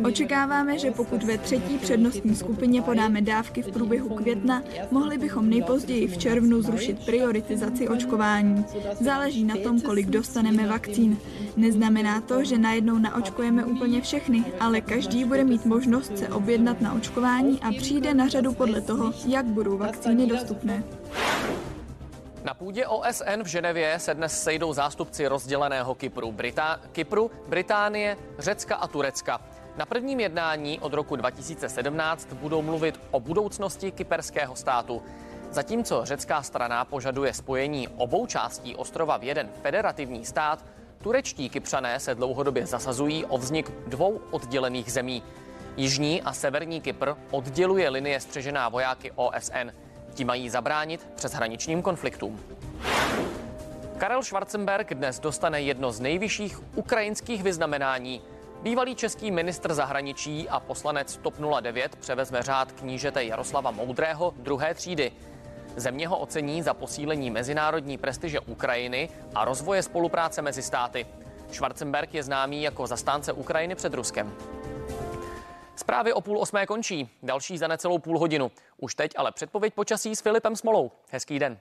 Očekáváme, že pokud ve třetí přednostní skupině podáme dávky v průběhu května, mohli bychom nejpozději v červnu zrušit prioritizaci očkování. Záleží na tom, kolik dostaneme vakcín. Neznamená to, že najednou naočkujeme úplně všechny, ale každý bude mít možnost se objednat na očkování a přijde na řadu podle toho, jak budou vakcíny dostupné. Na půdě OSN v Ženevě se dnes sejdou zástupci rozděleného Kypru, Brita- Kypru, Británie, Řecka a Turecka. Na prvním jednání od roku 2017 budou mluvit o budoucnosti kyperského státu. Zatímco řecká strana požaduje spojení obou částí ostrova v jeden federativní stát, turečtí kypřané se dlouhodobě zasazují o vznik dvou oddělených zemí. Jižní a severní Kypr odděluje linie střežená vojáky OSN. Ti mají zabránit přeshraničním konfliktům. Karel Schwarzenberg dnes dostane jedno z nejvyšších ukrajinských vyznamenání. Bývalý český ministr zahraničí a poslanec TOP 09 převezme řád knížete Jaroslava Moudrého druhé třídy. Země ho ocení za posílení mezinárodní prestiže Ukrajiny a rozvoje spolupráce mezi státy. Schwarzenberg je známý jako zastánce Ukrajiny před Ruskem. Zprávy o půl osmé končí, další za necelou půl hodinu. Už teď ale předpověď počasí s Filipem Smolou. Hezký den.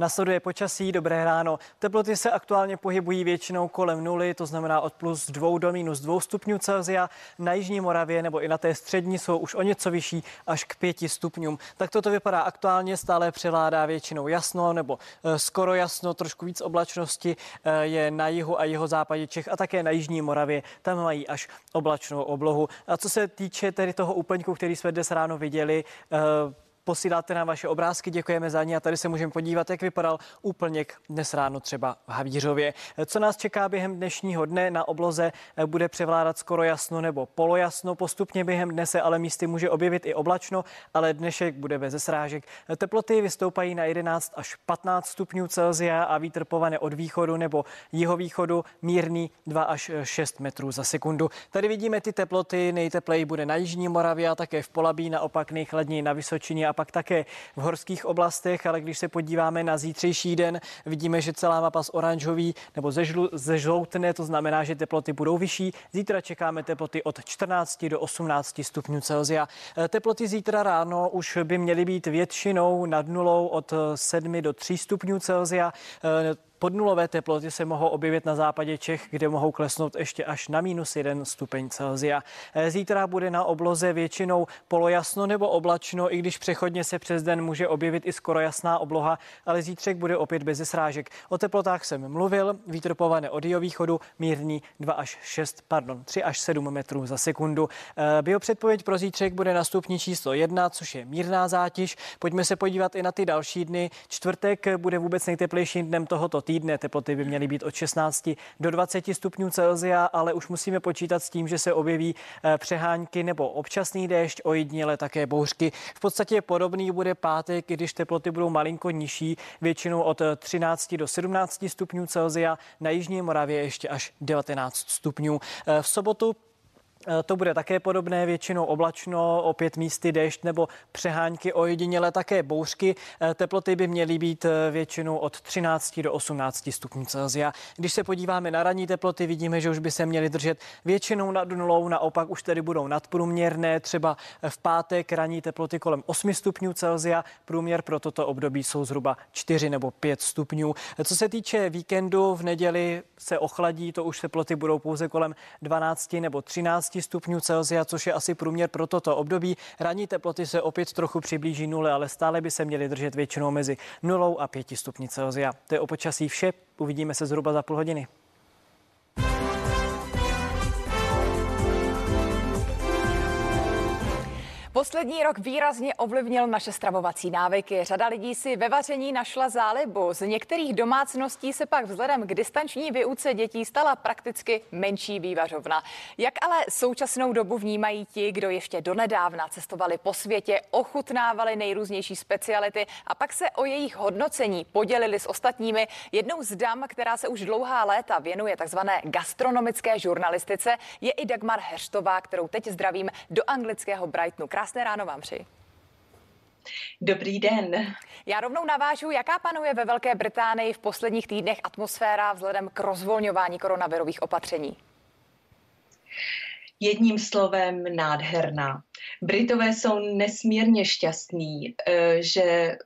Nasleduje počasí, dobré ráno. Teploty se aktuálně pohybují většinou kolem nuly, to znamená od plus 2 do minus 2 stupňů Celsia. Na Jižní Moravě nebo i na té střední jsou už o něco vyšší až k 5 stupňům. Tak toto vypadá aktuálně, stále převládá většinou jasno nebo e, skoro jasno, trošku víc oblačnosti e, je na jihu a jeho západě Čech a také na Jižní Moravě. Tam mají až oblačnou oblohu. A co se týče tedy toho úplňku, který jsme dnes ráno viděli, e, posíláte nám vaše obrázky, děkujeme za ně a tady se můžeme podívat, jak vypadal úplněk dnes ráno třeba v Havířově. Co nás čeká během dnešního dne na obloze bude převládat skoro jasno nebo polojasno. Postupně během dne se ale místy může objevit i oblačno, ale dnešek bude bez srážek. Teploty vystoupají na 11 až 15 stupňů Celsia a vítr povane od východu nebo jihovýchodu mírný 2 až 6 metrů za sekundu. Tady vidíme ty teploty, nejtepleji bude na Jižní Moravě a také v Polabí, naopak nejchladněji na Vysočině a pak také v horských oblastech, ale když se podíváme na zítřejší den, vidíme, že celá mapa z oranžový nebo ze, žlu, ze žloutné, to znamená, že teploty budou vyšší. Zítra čekáme teploty od 14 do 18 stupňů Celsia. Teploty zítra ráno už by měly být většinou nad nulou od 7 do 3 stupňů Celsia. Podnulové teploty se mohou objevit na západě Čech, kde mohou klesnout ještě až na minus 1 stupeň Celsia. Zítra bude na obloze většinou polojasno nebo oblačno, i když přechodně se přes den může objevit i skoro jasná obloha, ale zítřek bude opět bez srážek. O teplotách jsem mluvil, vítr povane od východu, mírný 2 až 6, pardon, 3 až 7 metrů za sekundu. Biopředpověď pro zítřek bude na stupni číslo 1, což je mírná zátiž. Pojďme se podívat i na ty další dny. Čtvrtek bude vůbec nejteplejším dnem tohoto týdne. Teploty by měly být od 16 do 20 stupňů Celsia, ale už musíme počítat s tím, že se objeví eh, přehánky nebo občasný déšť, ojediněle také bouřky. V podstatě podobný bude pátek, když teploty budou malinko nižší, většinou od 13 do 17 stupňů Celsia, na Jižní Moravě ještě až 19 stupňů. Eh, v sobotu Eh, to bude také podobné, většinou oblačno, opět místy déšť nebo přehánky, ojediněle také bouřky. Eh, teploty by měly být eh, většinou od 13 do 18 stupňů Celsia. Když se podíváme na ranní teploty, vidíme, že už by se měly držet většinou nad nulou, naopak už tedy budou nadprůměrné. Třeba v pátek ranní teploty kolem 8 stupňů Celsia, průměr pro toto období jsou zhruba 4 nebo 5 stupňů. Co se týče víkendu, v neděli se ochladí, to už teploty budou pouze kolem 12 nebo 13 stupňů Celsia, což je asi průměr pro toto období. Ranní teploty se opět trochu přiblíží nule, ale stále by se měly držet většinou mezi 0 a 5 stupni Celsia. To je o počasí vše. Uvidíme se zhruba za půl hodiny. Poslední rok výrazně ovlivnil naše stravovací návyky. Řada lidí si ve vaření našla zálibu. Z některých domácností se pak vzhledem k distanční výuce dětí stala prakticky menší vývařovna. Jak ale současnou dobu vnímají ti, kdo ještě donedávna cestovali po světě, ochutnávali nejrůznější speciality a pak se o jejich hodnocení podělili s ostatními. Jednou z dam, která se už dlouhá léta věnuje takzvané gastronomické žurnalistice, je i Dagmar Herštová, kterou teď zdravím do anglického Brightonu. Krásné ráno vám přeji. Dobrý den. Já rovnou navážu, jaká panuje ve Velké Británii v posledních týdnech atmosféra vzhledem k rozvolňování koronavirových opatření. Jedním slovem nádherná. Britové jsou nesmírně šťastní, eh, že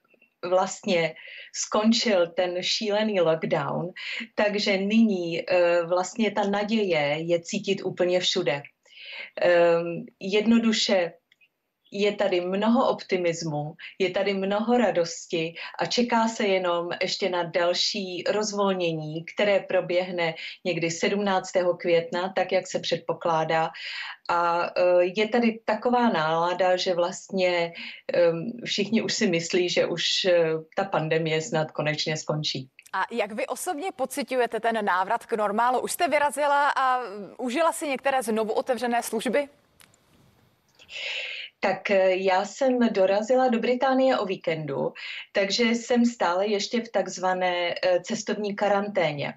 vlastně skončil ten šílený lockdown, takže nyní eh, vlastně ta naděje je cítit úplně všude. Ehm, jednoduše je tady mnoho optimismu, je tady mnoho radosti a čeká se jenom ještě na další rozvolnění, které proběhne někdy 17. května, tak jak se předpokládá. A e, je tady taková nálada, že vlastně všichni už si myslí, že už e, ta pandemie snad konečně skončí. A jak vy osobně pocitujete ten návrat k normálu? Už jste vyrazila a užila si některé znovu otevřené služby? Tak eh, já jsem dorazila do Británie o víkendu, takže jsem stále ještě v takzvané eh, cestovní karanténě.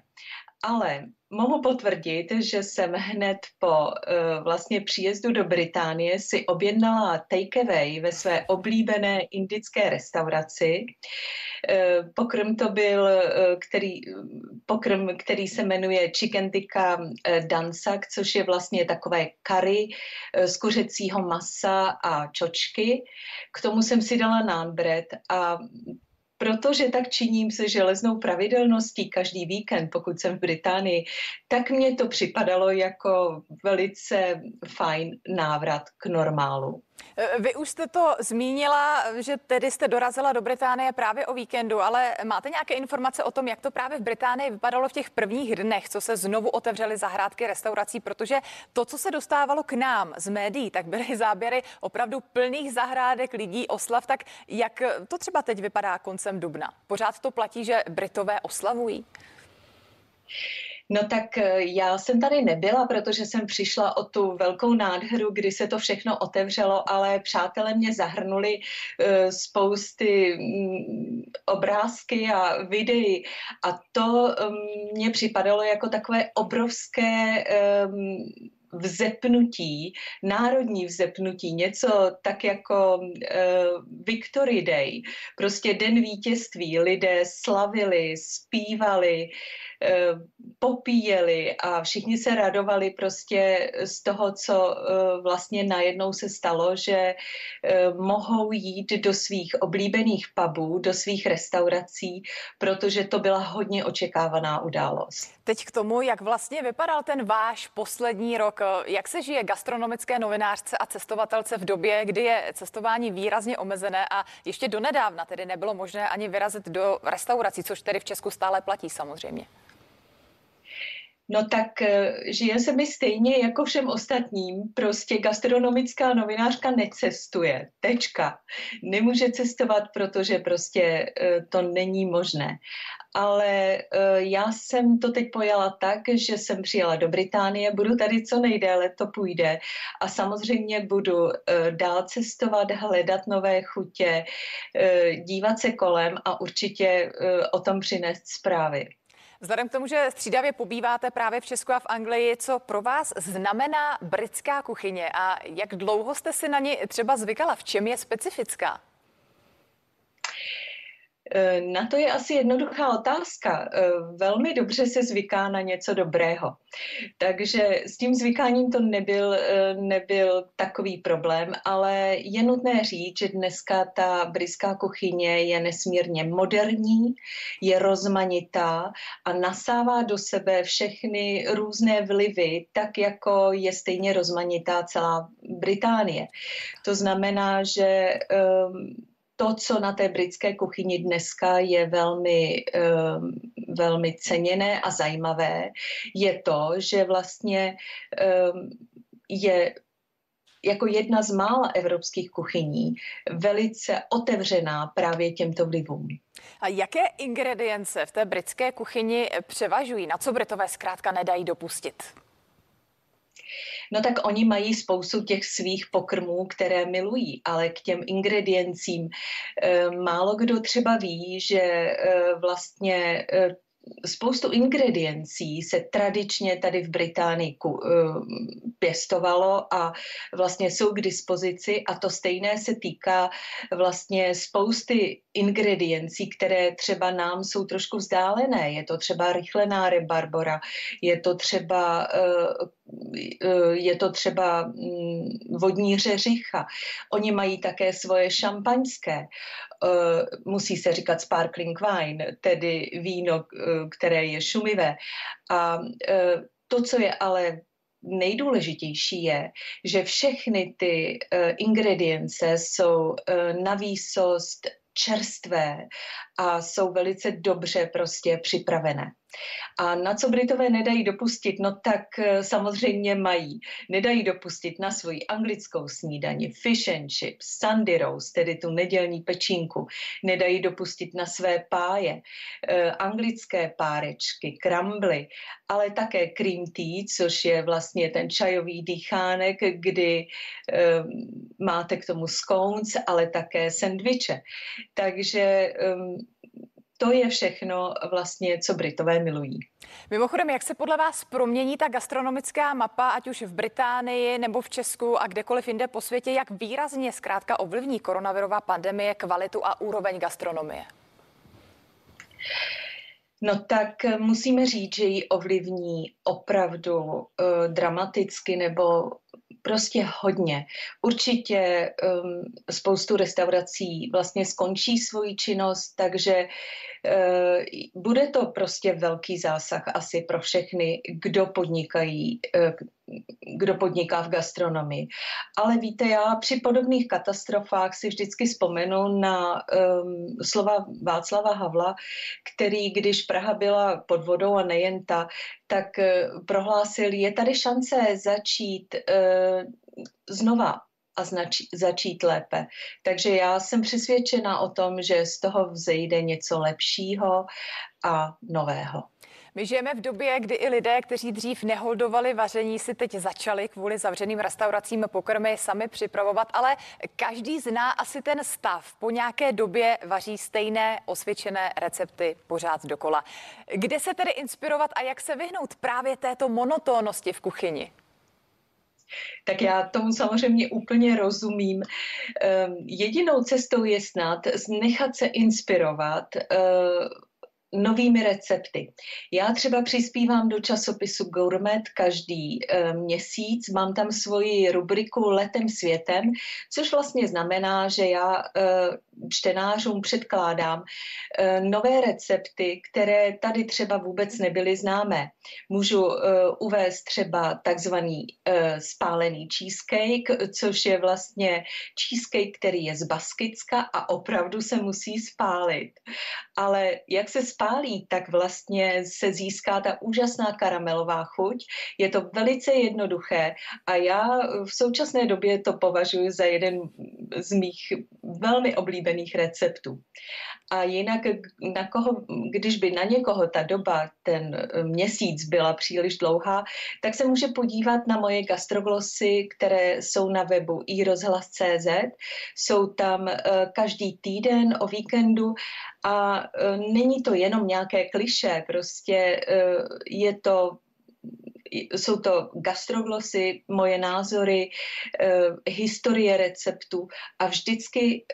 Ale mohu potvrdit, že jsem hned po uh, vlastně příjezdu do Británie si objednala takeaway ve své oblíbené indické restauraci. Uh, pokrm to byl, uh, který, pokrm, který se jmenuje chicken tikka dansak, což je vlastně takové curry z kuřecího masa a čočky. K tomu jsem si dala naan bread a protože tak činím se železnou pravidelností každý víkend, pokud jsem v Británii, tak mně to připadalo jako velice fajn návrat k normálu. E, vy už jste to zmínila, že tedy jste dorazila do Británie právě o víkendu, ale máte nějaké informace o tom, jak to právě v Británii vypadalo v těch prvních dnech, co se znovu otevřely zahrádky restaurací, protože to, co se dostávalo k nám z médií, tak byly záběry opravdu plných zahrádek lidí, oslav, tak jak to třeba teď vypadá koncem dubna? Pořád to platí, že Britové oslavují? No tak eh, já jsem tady nebyla, protože jsem přišla o tu velkou nádheru, kdy se to všechno otevřelo, ale přátelé mě zahrnuli uh, spousty um, obrázky a videí. A to um, mně připadalo jako takové obrovské vzepnutí, národní vzepnutí, něco tak jako uh, Victory Day, prostě den vítězství, lidé slavili, zpívali, popíjeli a všichni se radovali prostě z toho, co uh, vlastně najednou se stalo, že uh, mohou jít do svých oblíbených pubů, do svých restaurací, protože to byla hodně očekávaná událost. Teď k tomu, jak vlastně vypadal ten váš poslední rok jak se žije gastronomické novinářce a cestovatelce v době, kdy je cestování výrazně omezené a ještě donedávna tedy nebylo možné ani vyrazit do restaurací, což tedy v Česku stále platí samozřejmě? No tak eh, žije se mi stejně jako všem ostatním. Prostě gastronomická novinářka necestuje. Tečka. Nemůže cestovat, protože prostě eh, to není možné. Ale eh, já jsem to teď pojala tak, že jsem přijela do Británie, budu tady co nejdéle, to půjde. A samozřejmě budu dál cestovat, hledat nové chutě, dívat se kolem a určitě o tom přinést zprávy. Vzhledem k tomu, že střídavě pobýváte právě v Česku a v Anglii, co pro vás znamená britská kuchyně a jak dlouho jste si na ní třeba zvykala? V čem je specifická? Eh, na to je asi jednoduchá otázka. Eh, velmi dobře se zvyká na něco dobrého. Takže s tím zvykáním to nebyl, eh, nebyl takový problém, ale je nutné říct, že dneska ta britská kuchyně je nesmírně moderní, je rozmanitá a nasává do sebe všechny různé vlivy, tak jako je stejně rozmanitá celá Británie. To znamená, že um, to, co na té britské kuchyni dneska je velmi, um, velmi ceněné a zajímavé, je to, že vlastně um, je jako jedna z mála evropských kuchyní velice otevřená právě těmto vlivům. A jaké ingredience v té britské kuchyni převažují? Na co Britové zkrátka nedají dopustit? No tak oni mají spoustu těch svých pokrmů, které milují, ale k těm ingrediencím e, málo kdo třeba ví, že e, vlastně e, spoustu ingrediencí se tradičně tady v Británii pěstovalo a vlastně jsou k dispozici a to stejné se týká vlastně spousty ingrediencí, které třeba nám jsou trošku vzdálené. Je to třeba rychlená rebarbora, je to třeba, eh, eh, je to třeba mm, vodní řeřicha. Oni mají také svoje šampaňské. Eh, musí se říkat sparkling wine, tedy víno, které je šumivé. A to, co je ale nejdůležitější je, že všechny ty ingredience jsou na výsost čerstvé a jsou velice dobře prostě připravené. A na co Britové nedají dopustit? No tak eh, samozřejmě mají. Nedají dopustit na svoji anglickou snídani fish and chips, Sunday roast, tedy tu nedělní pečínku. Nedají dopustit na své páje, eh, anglické párečky, krambly, ale také cream tea, což je vlastně ten čajový dýchánek, kdy eh, máte k tomu scones, ale také sendviče. Takže eh, to je všechno vlastně, co Britové milují. Mimochodem, jak se podle vás promění ta gastronomická mapa, ať už v Británii nebo v Česku a kdekoliv jinde po světě, jak výrazně zkrátka ovlivní koronavirová pandemie kvalitu a úroveň gastronomie? No tak musíme říct, že ji ovlivní opravdu uh, dramaticky nebo prostě hodně. Určitě um, spoustu restaurací vlastně skončí svoji činnost, takže bude to prostě velký zásah asi pro všechny, kdo podnikají, uh, kdo podniká v gastronomii. Ale víte, já při podobných katastrofách si vždycky vzpomenu na um, slova Václava Havla, který, když Praha byla pod vodou a nejen ta, tak uh, prohlásil, je tady šance začít uh, znova a znač- začít lépe. Takže já jsem přesvědčena o tom, že z toho vzejde něco lepšího a nového. My žijeme v době, kdy i lidé, kteří dřív neholdovali vaření, si teď začali kvůli zavřeným restauracím pokrmy sami připravovat, ale každý zná asi ten stav. Po nějaké době vaří stejné osvědčené recepty pořád dokola. Kde se tedy inspirovat a jak se vyhnout právě této monotónnosti v kuchyni? Tak já tomu samozřejmě úplně rozumím. Ehm, jedinou cestou je snad nechat se inspirovat eh, novými recepty. Já třeba přispívám do časopisu Gourmet každý e, měsíc, mám tam svoji rubriku Letem světem, což vlastně znamená, že já e, čtenářům předkládám e, nové recepty, které tady třeba vůbec nebyly známé. Můžu e, uvést třeba takzvaný e, spálený cheesecake, což je vlastně cheesecake, který je z Baskicka a opravdu se musí spálit. Ale jak se spálí, tak vlastně se získá ta úžasná karamelová chuť. Je to velice jednoduché a já v současné době to považuji za jeden z mých velmi oblíbených receptů. A jinak, na koho, když by na někoho ta doba, ten měsíc byla příliš dlouhá, tak se může podívat na moje gastroglosy, které jsou na webu iRozhlas.cz. Jsou tam eh, každý týden o víkendu a eh, není to jenom nějaké kliše, prostě eh, je to jsou to gastroglosy, moje názory, historie receptů a vždycky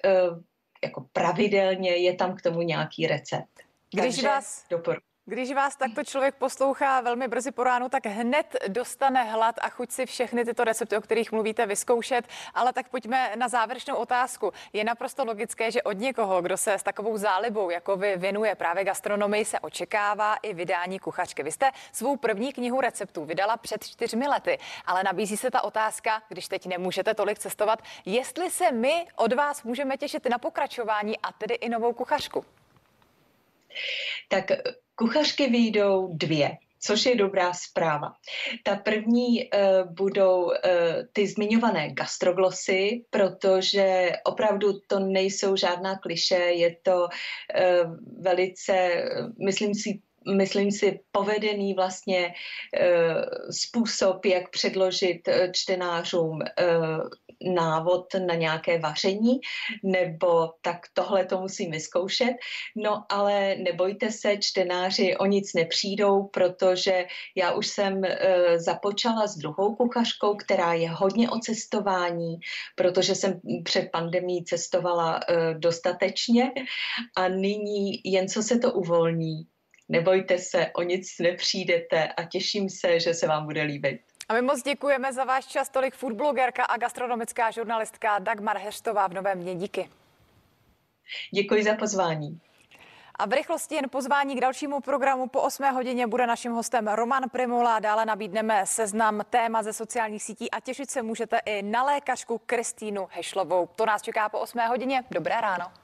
jako pravidelně je tam k tomu nějaký recept. Když Takže vás, doporučuji. Když vás takto člověk poslouchá velmi brzy po ránu, tak hned dostane hlad a chuť si všechny tyto recepty, o kterých mluvíte, vyzkoušet. Ale tak pojďme na závěrečnou otázku. Je naprosto logické, že od někoho, kdo se s takovou zálibou, jako vy, věnuje právě gastronomii, se očekává i vydání kuchařky. Vy jste svou první knihu receptů vydala před čtyřmi lety, ale nabízí se ta otázka, když teď nemůžete tolik cestovat, jestli se my od vás můžeme těšit na pokračování a tedy i novou kuchařku. Tak kuchařky vyjdou dvě. což je dobrá zpráva. Ta první uh, budou uh, ty zmiňované gastroglosy, protože opravdu to nejsou žádná kliše, je to uh, velice, myslím si, myslím si, povedený vlastně způsob, jak předložit čtenářům návod na nějaké vaření, nebo tak tohle to musím vyzkoušet. No ale nebojte se, čtenáři o nic nepřijdou, protože já už jsem započala s druhou kuchařkou, která je hodně o cestování, protože jsem před pandemí cestovala dostatečně a nyní jen co se to uvolní, nebojte se, o nic nepřijdete a těším se, že se vám bude líbit. A my moc děkujeme za váš čas. Tolik foodblogerka a gastronomická žurnalistka Dagmar Heštová v Novém mě. Díky. Děkuji za pozvání. A v rychlosti jen pozvání k dalšímu programu. Po 8 hodině bude naším hostem Roman Primula. Dále nabídneme seznam téma ze sociálních sítí a těšit se můžete i na lékařku Kristýnu Hešlovou. To nás čeká po 8 hodině. Dobré ráno.